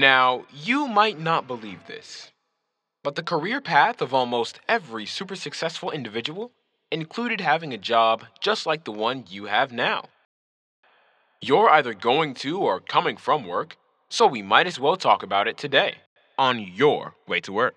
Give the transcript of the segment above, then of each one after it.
Now, you might not believe this, but the career path of almost every super successful individual included having a job just like the one you have now. You're either going to or coming from work, so we might as well talk about it today on your way to work.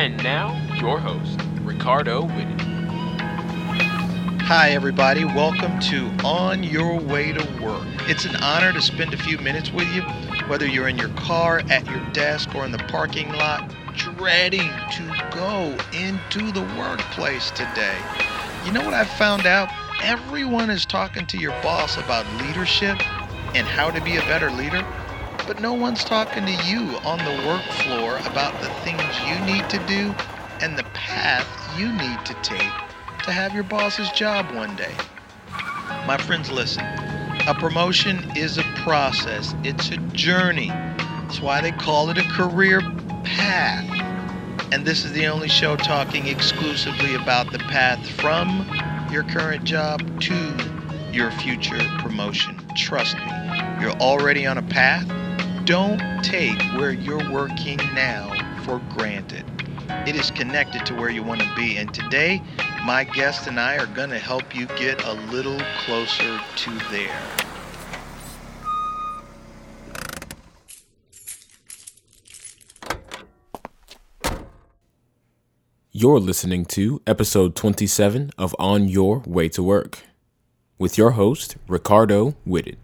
And now, your host, Ricardo Whitted. Hi, everybody. Welcome to On Your Way to Work. It's an honor to spend a few minutes with you, whether you're in your car, at your desk, or in the parking lot, dreading to go into the workplace today. You know what I found out? Everyone is talking to your boss about leadership and how to be a better leader but no one's talking to you on the work floor about the things you need to do and the path you need to take to have your boss's job one day. My friends, listen. A promotion is a process, it's a journey. That's why they call it a career path. And this is the only show talking exclusively about the path from your current job to your future promotion. Trust me, you're already on a path don't take where you're working now for granted. It is connected to where you want to be. And today, my guest and I are going to help you get a little closer to there. You're listening to episode 27 of On Your Way to Work with your host, Ricardo Whitted.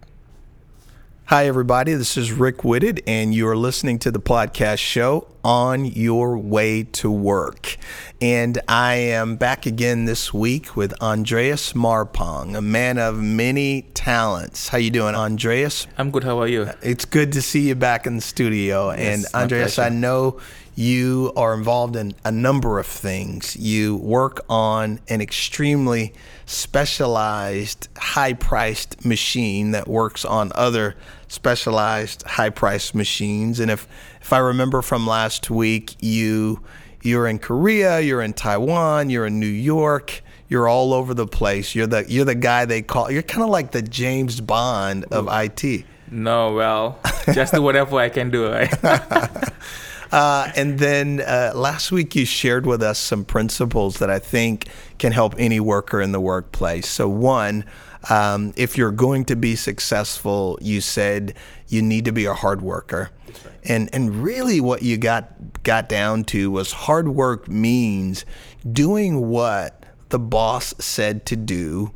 Hi, everybody. This is Rick Whitted, and you are listening to the podcast show On Your Way to Work. And I am back again this week with Andreas Marpong, a man of many talents. How you doing, Andreas? I'm good. How are you? It's good to see you back in the studio. Yes, and Andreas, I know you are involved in a number of things. You work on an extremely specialized, high priced machine that works on other specialized, high priced machines. And if, if I remember from last week, you, you're in Korea, you're in Taiwan, you're in New York. You're all over the place. You're the you're the guy they call. You're kind of like the James Bond of IT. No, well, just do whatever I can do. Right? Uh, and then uh, last week you shared with us some principles that I think can help any worker in the workplace. So, one, um, if you're going to be successful, you said you need to be a hard worker. Right. And, and really, what you got, got down to was hard work means doing what the boss said to do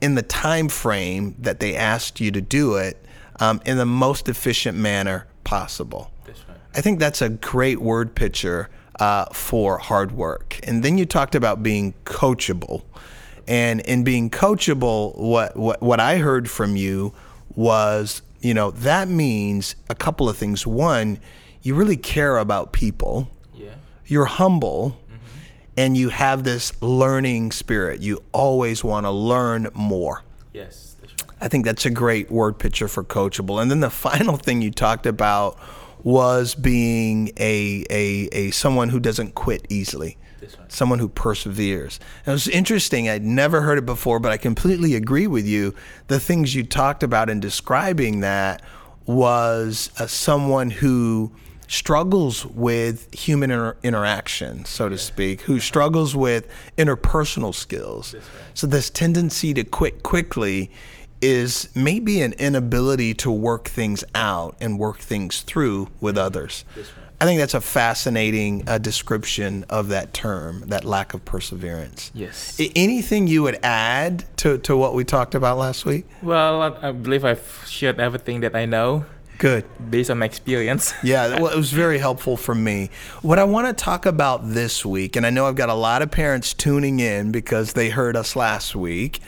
in the time frame that they asked you to do it um, in the most efficient manner possible. I think that's a great word picture uh, for hard work. And then you talked about being coachable. And in being coachable, what, what, what I heard from you was, you know, that means a couple of things. One, you really care about people. Yeah. You're humble. Mm-hmm. And you have this learning spirit. You always want to learn more. Yes. I think that's a great word picture for coachable. And then the final thing you talked about was being a, a, a someone who doesn't quit easily, someone who perseveres. And it was interesting. I'd never heard it before, but I completely agree with you. The things you talked about in describing that was uh, someone who struggles with human inter- interaction, so to speak, who struggles with interpersonal skills. So this tendency to quit quickly is maybe an inability to work things out and work things through with others. I think that's a fascinating uh, description of that term, that lack of perseverance. Yes. I- anything you would add to, to what we talked about last week? Well, I, I believe I've shared everything that I know. Good. Based on my experience. yeah, well, it was very helpful for me. What I want to talk about this week, and I know I've got a lot of parents tuning in because they heard us last week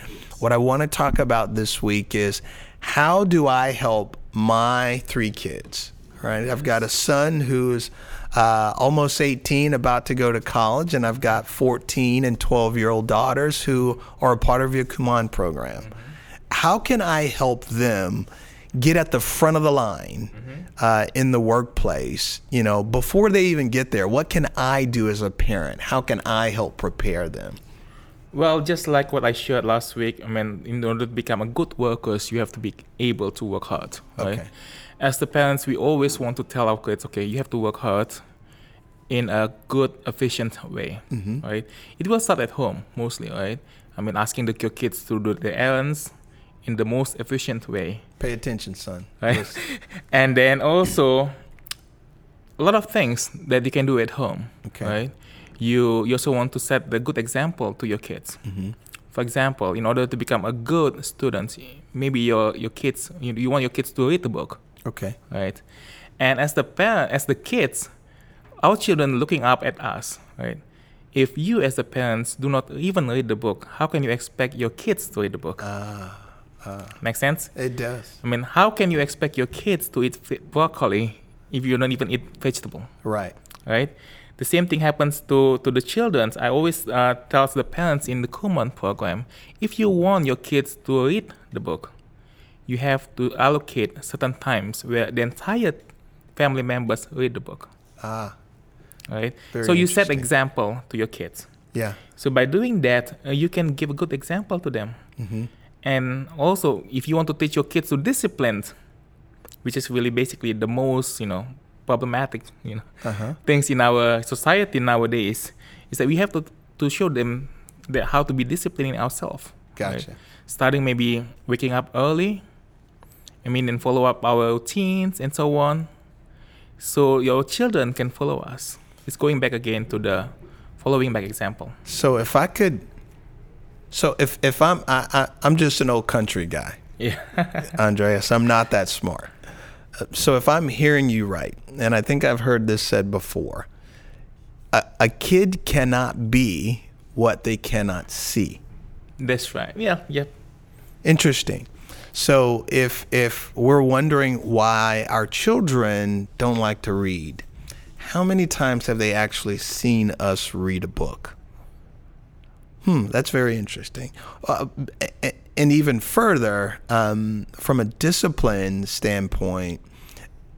what I want to talk about this week is how do I help my three kids? Right, I've got a son who's uh, almost 18, about to go to college, and I've got 14 and 12 year old daughters who are a part of your Kumon program. How can I help them get at the front of the line uh, in the workplace, you know, before they even get there, what can I do as a parent? How can I help prepare them? Well, just like what I shared last week, I mean, in order to become a good workers, you have to be able to work hard, right? Okay. As the parents, we always want to tell our kids, okay, you have to work hard in a good, efficient way, mm-hmm. right? It will start at home mostly, right? I mean, asking the, your kids to do their errands in the most efficient way, Pay attention, son. right? Listen. and then also a lot of things that you can do at home, Okay. right? You, you also want to set the good example to your kids. Mm-hmm. For example, in order to become a good student, maybe your, your kids, you, you want your kids to read the book, Okay. right? And as the parent, as the kids, our children looking up at us, right? If you as the parents do not even read the book, how can you expect your kids to read the book? Ah, Make sense? it does. I mean, how can you expect your kids to eat broccoli if you don't even eat vegetable, Right. right? The same thing happens to, to the children. I always uh, tell the parents in the Kumon program, if you want your kids to read the book, you have to allocate certain times where the entire family members read the book, Ah, right? So you set example to your kids. yeah. So by doing that, uh, you can give a good example to them. Mm-hmm. And also, if you want to teach your kids to discipline, which is really basically the most, you know, problematic, you know, Uh-huh. things in our society nowadays, is that we have to to show them that how to be disciplining ourselves. Gotcha. Starting maybe waking up early. I mean, and follow up our routines and so on, so your children can follow us. It's going back again to the following back example. So if I could, so if if I'm I, I I'm just an old country guy, Yeah. Andreas. I'm not that smart. So if I'm hearing you right, and I think I've heard this said before, a, a kid cannot be what they cannot see. That's right. Yeah. Yep. Interesting. So if if we're wondering why our children don't like to read, how many times have they actually seen us read a book? Hmm, that's very interesting. Uh, and even further, um, from a discipline standpoint,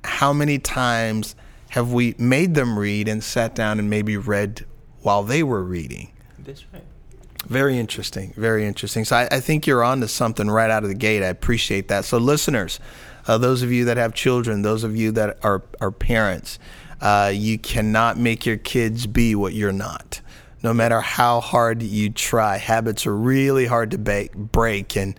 how many times have we made them read and sat down and maybe read while they were reading? That's right. Very interesting. Very interesting. So I, I think you're on to something right out of the gate. I appreciate that. So listeners, uh, those of you that have children, those of you that are are parents, uh, you cannot make your kids be what you're not. No matter how hard you try, habits are really hard to break, and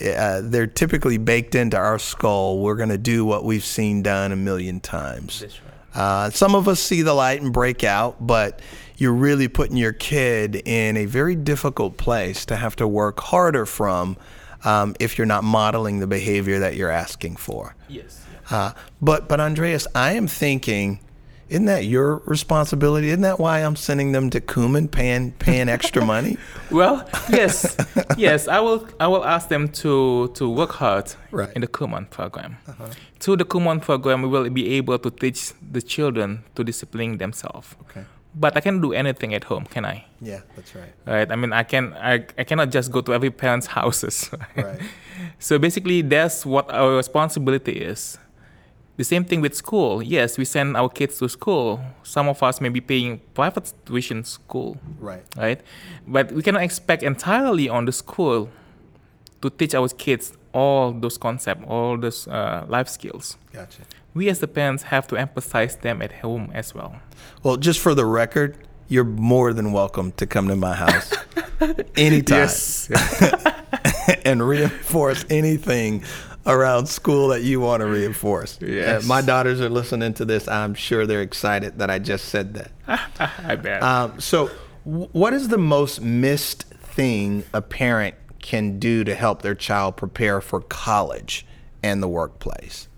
uh, they're typically baked into our skull. We're going to do what we've seen done a million times. That's right. Uh, some of us see the light and break out, but you're really putting your kid in a very difficult place to have to work harder from um, if you're not modeling the behavior that you're asking for. Yes. Uh, but but Andreas, I am thinking, isn't that your responsibility? Isn't that why I'm sending them to Kumon, paying paying extra money? Well, yes, yes. I will. I will ask them to to work hard Right. in the Kumon program. Uh-huh. Through the Kumon program, we will be able to teach the children to discipline themselves. Okay. But I can't do anything at home, can I? Yeah, that's right. Right. I mean, I can. I, I cannot just go to every parent's houses. Right. so basically, that's what our responsibility is. The same thing with school. Yes, we send our kids to school. Some of us may be paying private tuition school Right. right? But we cannot expect entirely on the school to teach our kids all those concepts, all those uh, life skills. Gotcha. We as the parents have to emphasize them at home as well. Well, just for the record, you're more than welcome to come to my house anytime. and reinforce anything around school that you want to reinforce. Yes. Uh, my daughters are listening to this. I'm sure they're excited that I just said that. I bet. Um, so, w- what is the most missed thing a parent can do to help their child prepare for college and the workplace?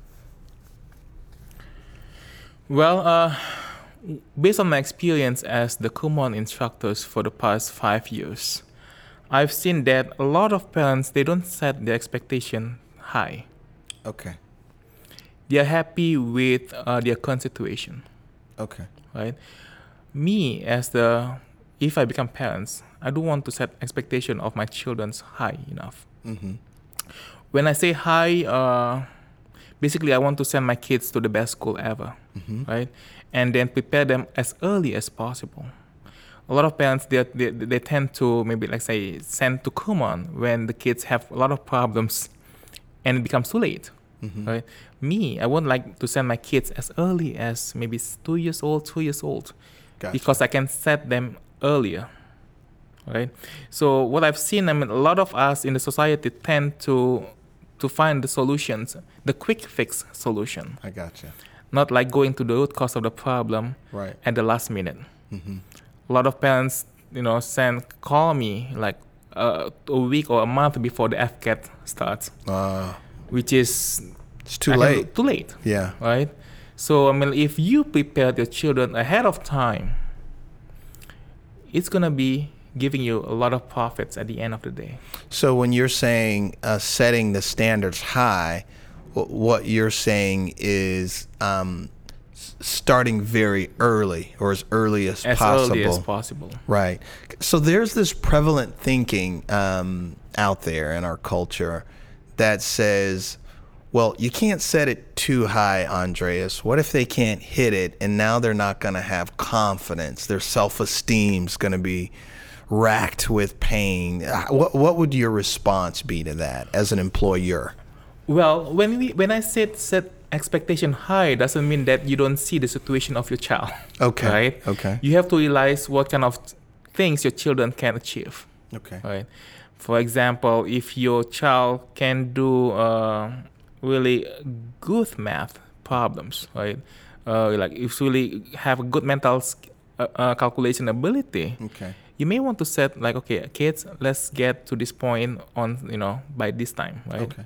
well, uh, based on my experience as the Kumon instructors for the past five years, I've seen that a lot of parents they don't set the expectation high. Okay. They are happy with uh, their current situation. Okay. right? Me as the if I become parents, I do want to set expectation of my children's high enough. Mm-hmm. When I say high, uh, basically I want to send my kids to the best school ever, right? And then prepare them as early as possible. A lot of parents they, they, they tend to maybe like say send to Kumon when the kids have a lot of problems and it becomes too late. Mm-hmm. Right? Me, I would like to send my kids as early as maybe two years old, two years old, Gotcha. because I can set them earlier. Right? So what I've seen, I mean, a lot of us in the society tend to to find the solutions, the quick fix solution, I gotcha. not like going to the root cause of the problem Right. at the last minute. Mm-hmm. A lot of parents, you know, send call me like uh, a week or a month before the FCAT starts, Uh, which is it's too I think, late. Too late, Yeah. right? So I mean, if you prepare your children ahead of time, it's gonna be giving you a lot of profits at the end of the day. So when you're saying uh, setting the standards high, wh- what you're saying is um, starting very early or as early as, As possible. early as possible. Right. So there's this prevalent thinking um, out there in our culture that says, well, you can't set it too high, Andreas. What if they can't hit it and now they're not going to have confidence? Their self esteem's going to be racked with pain. Uh, What, what would your response be to that as an employer? Well, when we when I said set expectation high, doesn't mean that you don't see the situation of your child. Okay, Right. okay. You have to realize what kind of things your children can achieve. Okay. Right. For example, if your child can do uh, really good math problems, right? Uh, like if you really have a good mental sk- uh, uh, calculation ability, Okay. you may want to set like, okay, kids, let's get to this point on, you know, by this time, right? Okay.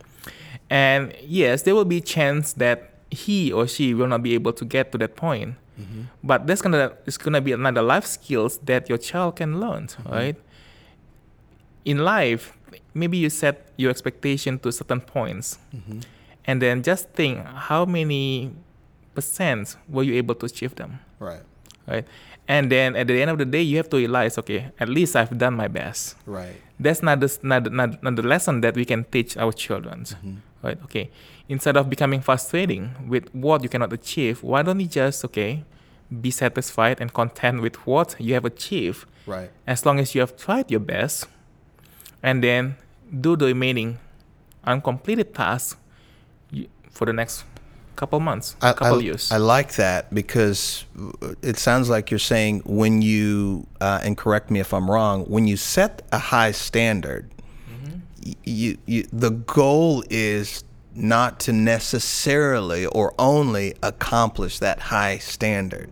And yes, there will be chance that he or she will not be able to get to that point. Mm-hmm. But that's gonna it's gonna be another life skills that your child can learn, mm-hmm. right? In life, maybe you set your expectation to certain points, mm-hmm. and then just think how many percent were you able to achieve them, Right. right? And then at the end of the day, you have to realize, okay, at least I've done my best Right. that's not the, not, not, not the lesson that we can teach our children right? Okay. Instead of becoming frustrating with what you cannot achieve why don't you just okay be satisfied and content with what you have achieved. Right. as long as you have tried your best and then do the remaining uncompleted tasks for the next couple months I, couple I- years. I like that because it sounds like you're saying when you, uh, and correct me if I'm wrong, when you set a high standard, you, you, the goal is not to necessarily or only accomplish that high standard.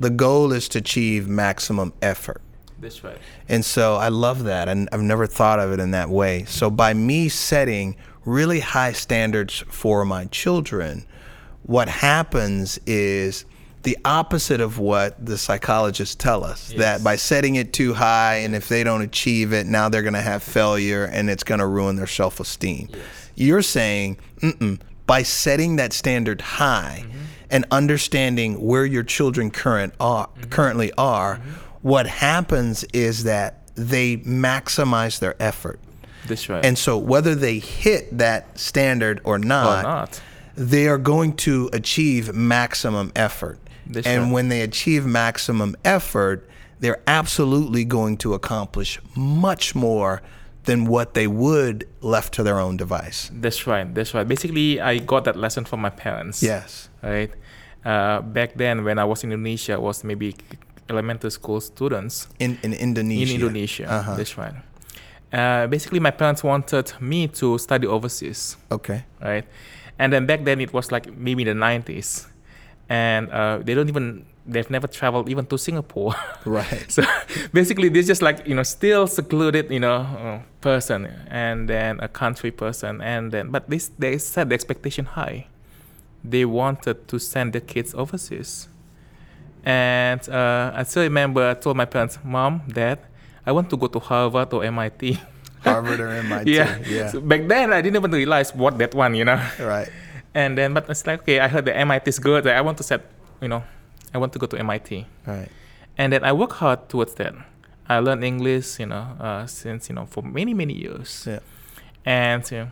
The goal is to achieve maximum effort. that's right And so I love that. And I've never thought of it in that way. So by me setting really high standards for my children, what happens is the opposite of what the psychologists tell us that by setting it too high and if they don't achieve it now they're going to have failure and it's going to ruin their self-esteem. You're saying Mm-mm, by setting that standard high mm-hmm. and understanding where your children current are, mm-hmm. currently are mm-hmm. what happens is that they maximize their effort. That's right. And so whether they hit that standard or or not, not. they are going to achieve maximum effort. That's and right. when they achieve maximum effort, they're absolutely going to accomplish much more than what they would left to their own device. that's right that's right basically i got that lesson from my parents Yes. right? Uh, back then, when I was in Indonesia, was maybe elementary school students In in Indonesia. in Indonesia. Uh-huh. That's right. Uh, basically, my parents wanted me to study overseas, Okay. right? And then back then, it was like maybe the 90s, and uh, they don't even they've never traveled even to Singapore. Right. so basically, they're just like you know still secluded you know uh, person, and then a country person, and then but this they set the expectation high. They wanted to send their kids overseas, and uh, I still remember I told my parents, "Mom, Dad, I want to go to Harvard or MIT." Harvard or MIT. yeah. Yeah. So back then, I didn't even realize what that one, you know. right. And then, but it's like, okay, I heard the MIT is good. I want to set, you know, I want to go to MIT. Right. And then I work hard towards that. I learned English, you know, uh, since, you know, for many, many years. Yeah. And uh,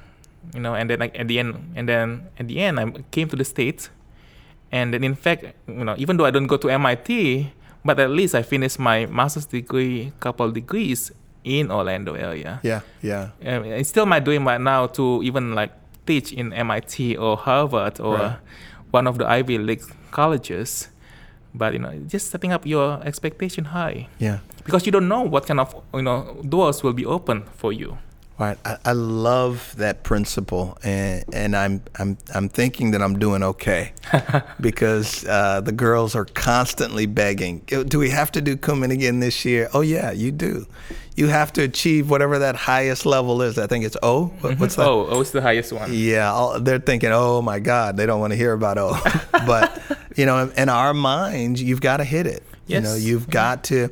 you know, and then like at the end, and then at the end, I came to the states, and then in fact, you know, even though I don't go to MIT, but at least I finished my master's degree, couple degrees in Orlando area. Yeah, yeah. Um, it's still my dream right now to even like teach in MIT or Harvard or Right. one of the Ivy League colleges. But you know, just setting up your expectation high Yeah. because you don't know what kind of you know doors will be open for you. Right. I, I love that principle, and and I'm I'm I'm thinking that I'm doing okay because uh, the girls are constantly begging. Do we have to do Kumon again this year? Oh yeah, you do. You have to achieve whatever that highest level is. I think it's O. What- What's that? Oh, oh, it's the highest one. Yeah, all, they're thinking, oh my God, they don't want to hear about O. but, you know, in our minds, you've got to hit it. Yes. You know, you've got to,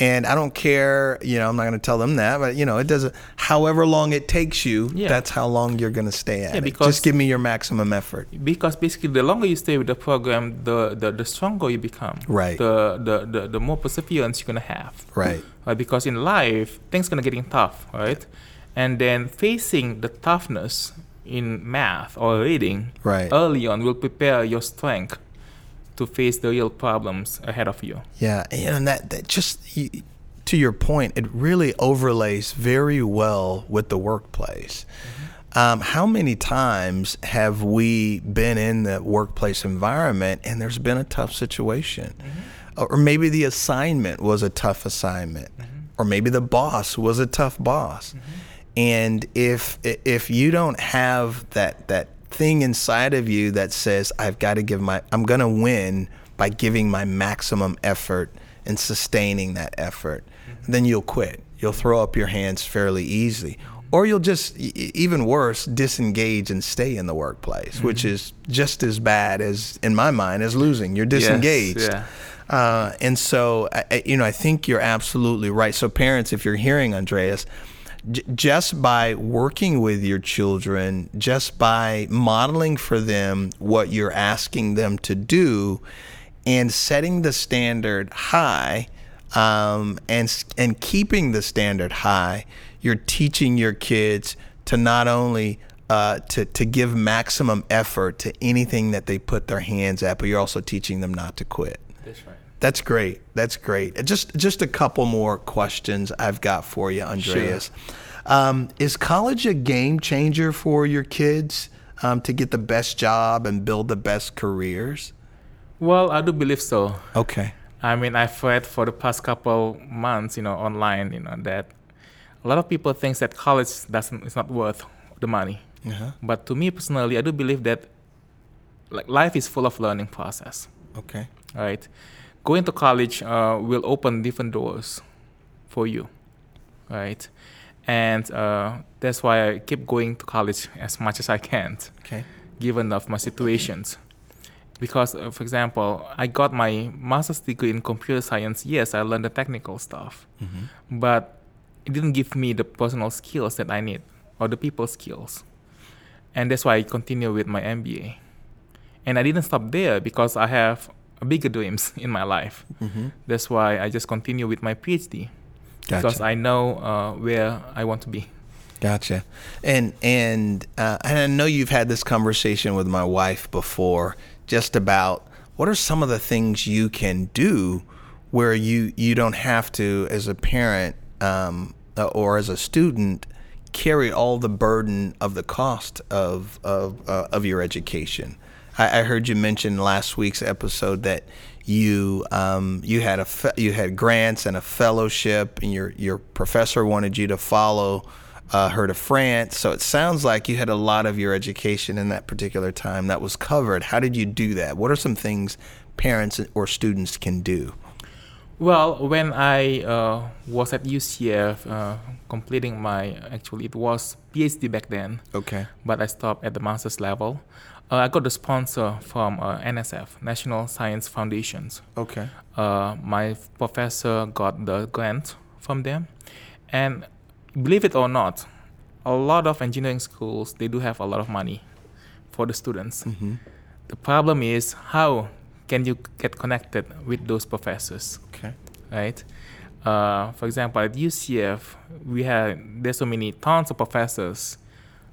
and I don't care, you know, I'm not going to tell them that, but, you know, it doesn't, however long it takes you, Yeah. that's how long you're going to stay at Yeah, it. Just give me your maximum effort. because basically the longer you stay with the program the the, the stronger you become Right. the, the the the more perseverance you're gonna have Right. right because in life things gonna getting tough right and then facing the toughness in math or reading Right. early on will prepare your strength to face the real problems ahead of you Yeah, and that, that just to your point, it really overlays very well with the workplace. Mm-hmm. Um, how many times have we been in the workplace environment and there's been a tough situation? Mm-hmm. Or maybe the assignment was a tough assignment, mm-hmm. or maybe the boss was a tough boss. And if if you don't have that that thing inside of you that says I've got to give my I'm going to win by giving my maximum effort and sustaining that effort, then you'll quit. You'll throw up your hands fairly easily. Or you'll just, even worse, disengage and stay in the workplace, which is just as bad as, in my mind, as losing. You're disengaged. yeah. Uh, and so, I- you know, I think you're absolutely right. So, parents, if you're hearing Andreas, j- just by working with your children, just by modeling for them what you're asking them to do, and setting the standard high, um, and and keeping the standard high, you're teaching your kids to not only uh, to to give maximum effort to anything that they put their hands at, but you're also teaching them not to quit. That's great. That's great. Just just a couple more questions I've got for you, Andreas. Um, is college a game changer for your kids um, to get the best job and build the best careers? well i do believe so Okay. I mean, I've read for the past couple months, you know, online, you know, that a lot of people think that college doesn't is not worth the money. Uh-huh. But to me personally, I do believe that like life is full of learning process, Okay. right? Going to college uh, will open different doors for you, right? And uh, that's why I keep going to college as much as I can Okay. given of my situations. Because, uh, for example, I got my master's degree in computer science. Yes, I learned the technical stuff, but it didn't give me the personal skills that I need or the people skills. And that's why I continue with my MBA. And I didn't stop there because I have bigger dreams in my life. That's why I just continue with my PhD because I know uh, where I want to be. Gotcha. And and uh, and I know you've had this conversation with my wife before, just about what are some of the things you can do where you you don't have to, as a parent um, uh, or as a student, carry all the burden of the cost of of uh, of your education. I, I heard you mention last week's episode that you um, you had a fe- you had grants and a fellowship, and your your professor wanted you to follow uh, her to France. So it sounds like you had a lot of your education in that particular time that was covered. How did you do that? What are some things parents or students can do? Well, when I uh, was at UCF uh, completing my actually it was PhD back then, Okay. but I stopped at the master's level. Uh, I got the sponsor from uh, NSF, National Science Foundations. Okay. Uh, my professor got the grant from them, and believe it or not, a lot of engineering schools they do have a lot of money for the students. The problem is how can you get connected with those professors? Okay. right? Uh, for example, at UCF, we have there's so many tons of professors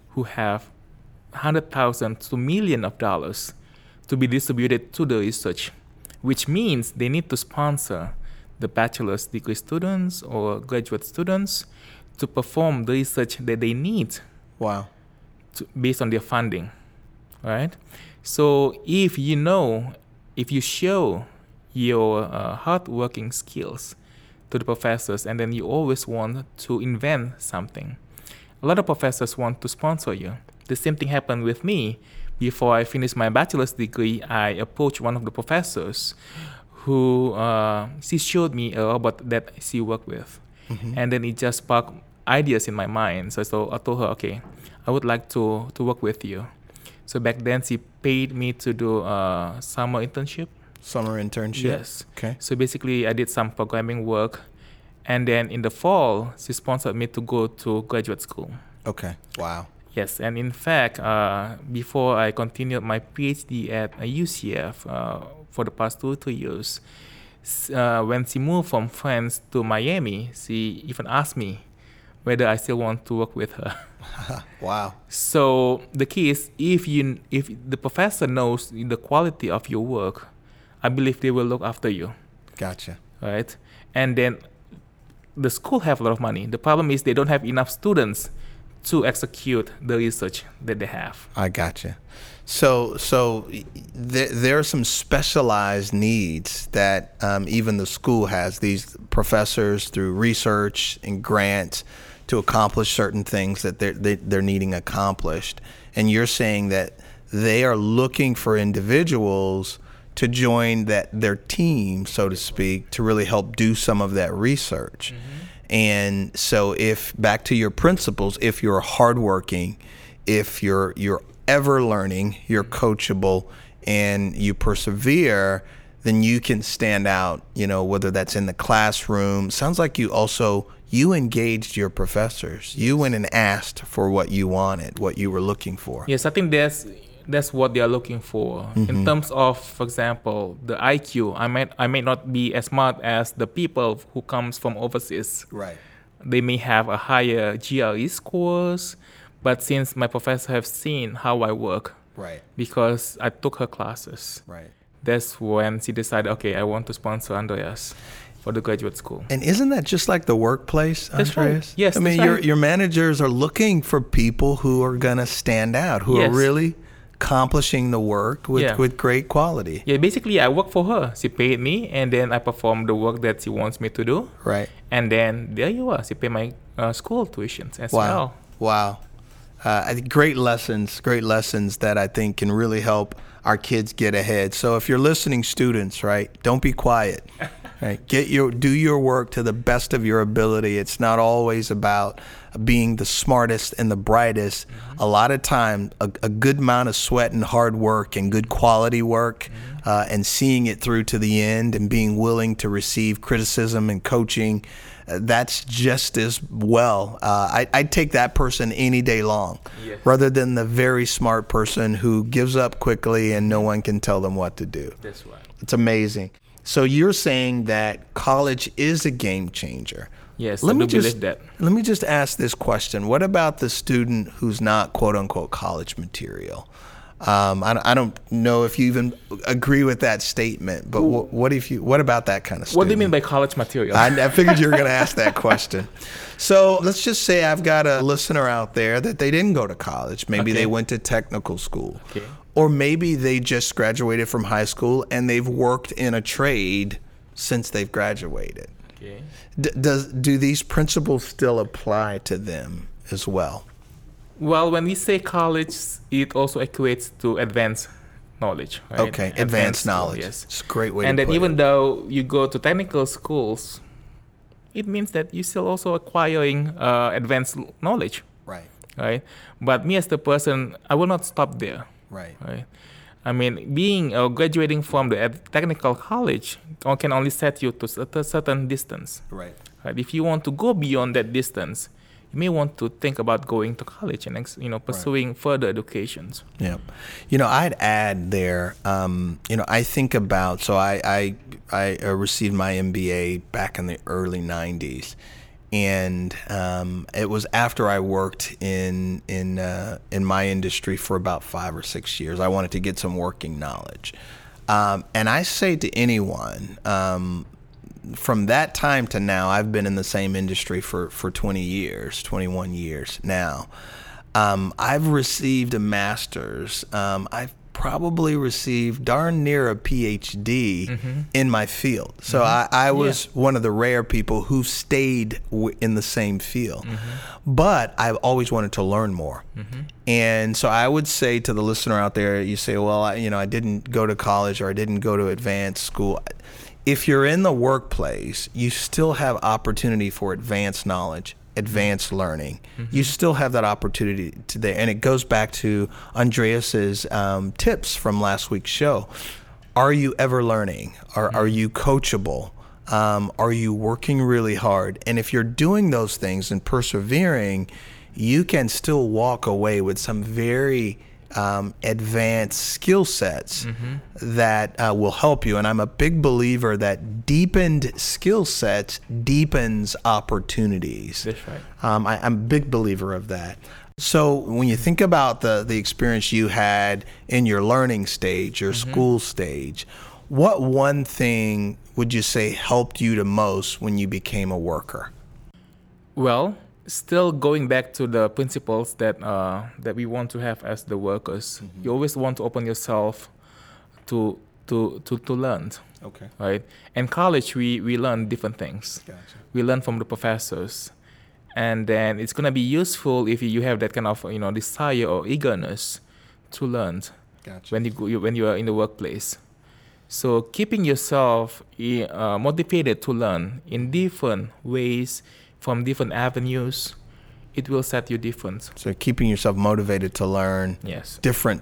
who have hundred thousand to million of dollars to be distributed to the research, which means they need to sponsor the bachelor's degree students or graduate students to perform the research that they need Wow. to, based on their funding, right? So if you know, if you show your uh, hardworking skills to the professors, and then you always want to invent something, a lot of professors want to sponsor you. The same thing happened with me. Before I finished my bachelor's degree, I approached one of the professors who uh, she showed me a robot that she worked with, and then it just sparked ideas in my mind. So, so I told her, okay, I would like to to work with you. So back then, she paid me to do a summer internship. Summer internship. Yes. Okay. So basically, I did some programming work, and then in the fall, she sponsored me to go to graduate school. Okay. Wow. Yes, and in fact, uh, before I continued my PhD at uh, UCF uh, for the past two three years, uh, when she moved from France to Miami, she even asked me whether I still want to work with her. Wow. So the key is if you if the professor knows the quality of your work, I believe they will look after you, Gotcha. right? And then the school have a lot of money. The problem is they don't have enough students to execute the research that they have. I gotcha. So, so there, there are some specialized needs that um, even the school has. These professors, through research and grants, to accomplish certain things that they're they, they're needing accomplished. And you're saying that they are looking for individuals to join that their team, so to speak, to really help do some of that research. And so, if back to your principles, if you're hardworking, if you're you're ever learning, you're coachable, and you persevere, then you can stand out. You know, whether that's in the classroom. Sounds like you also you engaged your professors. You went and asked for what you wanted, what you were looking for. Yes, I think that's that's what they are looking for in mm-hmm. terms of, for example, the IQ. I might I may not be as smart as the people who comes from overseas. Right. They may have a higher GRE scores, but since my professor have seen how I work, Right. because I took her classes, Right. that's when she decided, okay, I want to sponsor Andreas for the graduate school. And isn't that just like the workplace, That's right. Andreas? Yes, I mean, your your managers are looking for people who are gonna stand out, who are really accomplishing the work with Yeah. with great quality. Yeah, basically I work for her. She paid me, and then I perform the work that she wants me to do. Right. And then there you are. She pay my uh, school tuitions as Wow. well. Wow. Uh, great lessons, great lessons that I think can really help our kids get ahead. So if you're listening, students, right, don't be quiet. Right, get your do your work to the best of your ability. It's not always about being the smartest and the brightest. A lot of time, a, a good amount of sweat and hard work and good quality work, uh, and seeing it through to the end, and being willing to receive criticism and coaching uh, that's just as well. Uh, I, I'd take that person any day long Yes. rather than the very smart person who gives up quickly and no one can tell them what to do. That's right. It's amazing. So you're saying that college is a game changer. Yes, Let I me just that. let me just ask this question: What about the student who's not quote unquote college material? Um, I, don't- I don't know if you even agree with that statement, but what, what if you? What about that kind of student? What do you mean by college material? I, I figured you were going to ask that question. So let's just say I've got a listener out there that they didn't go to college. Maybe Okay. they went to technical school. Okay. Or maybe they just graduated from high school and they've worked in a trade since they've graduated. okay. D- does do these principles still apply to them as well? Well, when we say college, it also equates to advanced knowledge. Right? Okay, advanced, school, knowledge. Yes. It's a great way and to then even it. though you go to technical schools, it means that you're still also acquiring uh, advanced knowledge, Right, right? But me as the person, I will not stop there, right, right? I mean, being or graduating from the technical college can only set you to a certain distance. right. Right? If you want to go beyond that distance, you may want to think about going to college and you know pursuing further educations. Yeah, you know, I'd add there. Um, you know, I think about so I I I uh, received my MBA back in the early '90s, and um, it was after I worked in in uh, in my industry for about five or six years. I wanted to get some working knowledge, um, and I say to anyone. Um, from that time to now, I've been in the same industry for, for 20 years, 21 years now. Um, I've received a master's. Um, I've probably received darn near a PhD Mm-hmm. in my field. So I, I was one of the rare people who stayed w- in the same field. Mm-hmm. But I've always wanted to learn more. And so I would say to the listener out there, you say, well, I, you know, I didn't go to college or I didn't go to advanced school. If you're in the workplace, you still have opportunity for advanced knowledge advanced learning, you still have that opportunity to there. And it goes back to Andreas's um, tips from last week's show. Are you ever learning? Are, are you coachable? Um, are you working really hard? And if you're doing those things and persevering, you can still walk away with some very um, advanced skill sets that uh, will help you. And I'm a big believer that deepened skill sets deepens opportunities. That's right. Um, I, I'm a big believer of that. So when you think about the the experience you had in your learning stage, your school stage, what one thing would you say helped you the most when you became a worker? Well, still going back to the principles that uh, that we want to have as the workers, you always want to open yourself to to to, to learn, Okay. right? In college, we we learn different things. Gotcha. We learn from the professors, and then it's gonna be useful if you have that kind of you know desire or eagerness to learn Gotcha. when you go, you- when you are in the workplace. So keeping yourself uh, motivated to learn in different ways from different avenues, it will set you different. So keeping yourself motivated to learn Yes, different.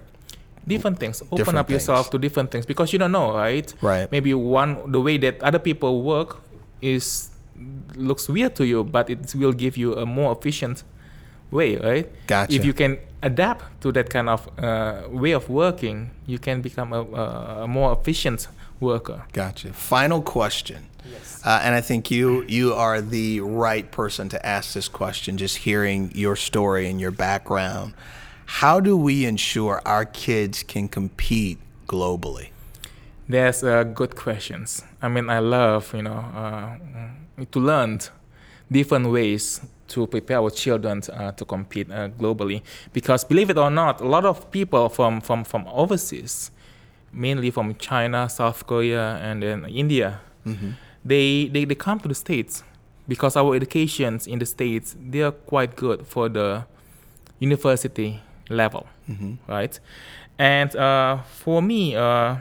different things. Open Different up yourself things. to different things because you don't know, right? Right. Maybe one the way that other people work is looks weird to you, but it will give you a more efficient way, right? Gotcha. If you can adapt to that kind of uh, way of working, you can become a, a, a more efficient worker. Gotcha. Final question. Uh, and I think you you are the right person to ask this question. Just hearing your story and your background, how do we ensure our kids can compete globally? There's uh, good questions. I mean, I love you know uh, to learn different ways to prepare our children uh, to compete uh, globally. Because believe it or not, a lot of people from from from overseas, mainly from China, South Korea, and then India, they, they they come to the states because our educations in the states they are quite good for the university level, right? And uh, for me, uh,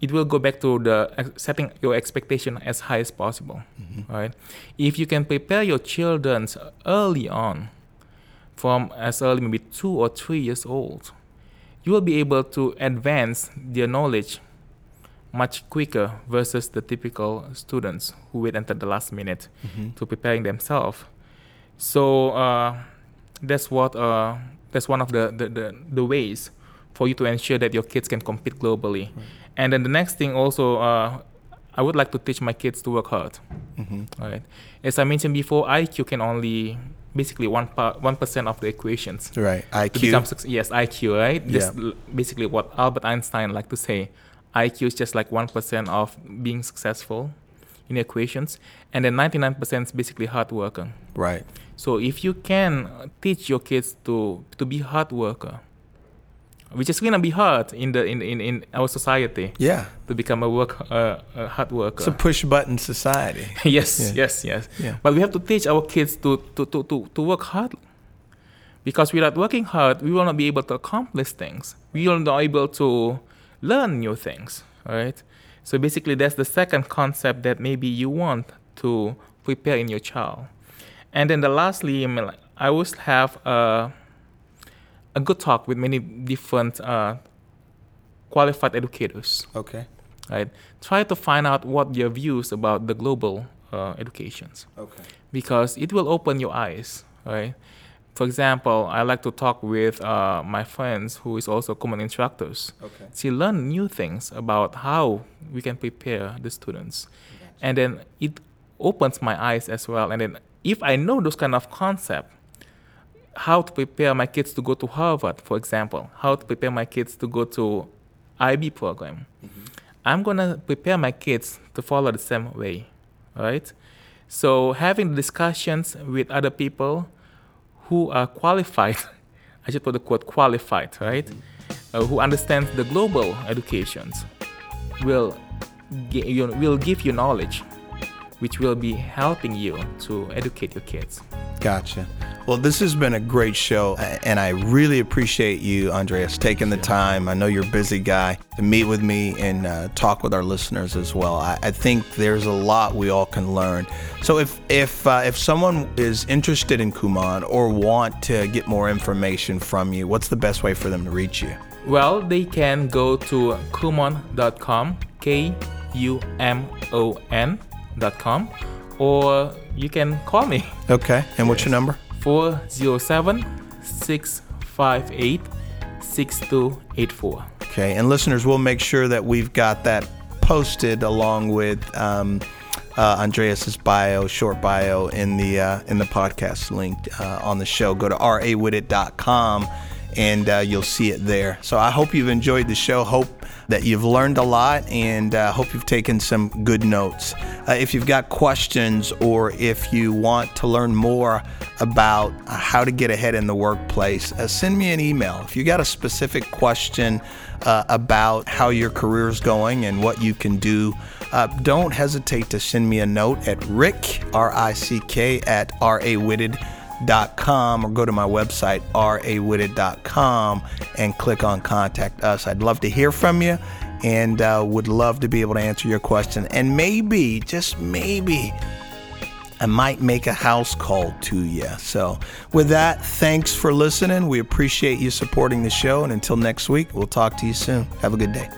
it will go back to the setting your expectation as high as possible, right? If you can prepare your children early on, from as early maybe two or three years old, you will be able to advance their knowledge much quicker versus the typical students who wait until the last minute to preparing themselves. So uh, that's what uh, that's one of the, the, the, the ways for you to ensure that your kids can compete globally. And then the next thing also, uh, I would like to teach my kids to work hard. Mm-hmm. Right. As I mentioned before, IQ can only basically one part one percent of the equations Right. to become IQ. yes IQ right Yeah. Basically what Albert Einstein like to say IQ is just like one percent of being successful in equations and then 99% is basically hard worker Right. so if you can teach your kids to to be hard worker which is gonna be hard in the in in, in our society Yeah. to become a work uh, a hard worker It's a push button society. yes, Yeah. yes, yes. Yeah. But we have to teach our kids to, to, to, to, to work hard. Because without working hard, we will not be able to accomplish things. We will not be able to learn new things, right? So basically, that's the second concept that maybe you want to prepare in your child. And then the lastly, I always have a, a good talk with many different uh, qualified educators Okay. right? Try to find out what their views about the global uh, educations Okay. because it will open your eyes, right? For example, I like to talk with uh, my friends who is also Kumon instructors. Okay. To learn new things about how we can prepare the students, and then it opens my eyes as well. And then if I know those kind of concept, how to prepare my kids to go to Harvard, for example, how to prepare my kids to go to IB program, mm-hmm. I'm gonna prepare my kids to follow the same way, right? So having discussions with other people who are qualified, I should put the quote qualified, right? Mm-hmm. Uh, who understands the global educations will you know, will give you knowledge which will be helping you to educate your kids. Gotcha. Well, this has been a great show, and I really appreciate you, Andreas, taking the time. I know you're a busy guy to meet with me and uh, talk with our listeners as well. I, I, think there's a lot we all can learn. So, if if uh, if someone is interested in Kumon or want to get more information from you, what's the best way for them to reach you? Well, they can go to kumon.com, K U M O N.com, or you can call me. Okay. And what's your number? 407 658 6284. Okay. And listeners, we'll make sure that we've got that posted along with um, uh, Andreas's bio, short bio in the uh, in the podcast link uh, on the show. Go to rawithit.com and uh, you'll see it there. So I hope you've enjoyed the show. Hope that you've learned a lot and uh, hope you've taken some good notes. Uh, if you've got questions or if you want to learn more about how to get ahead in the workplace, uh, send me an email. If you got a specific question uh, about how your career is going and what you can do, uh, don't hesitate to send me a note at rick, R-I-C-K, at rawitted.com com or go to my website, rawitted.com, and click on Contact Us. I'd love to hear from you and uh, would love to be able to answer your question. And maybe, just maybe, I might make a house call to you. So, with that, thanks for listening. We appreciate you supporting the show. And until next week, we'll talk to you soon. Have a good day.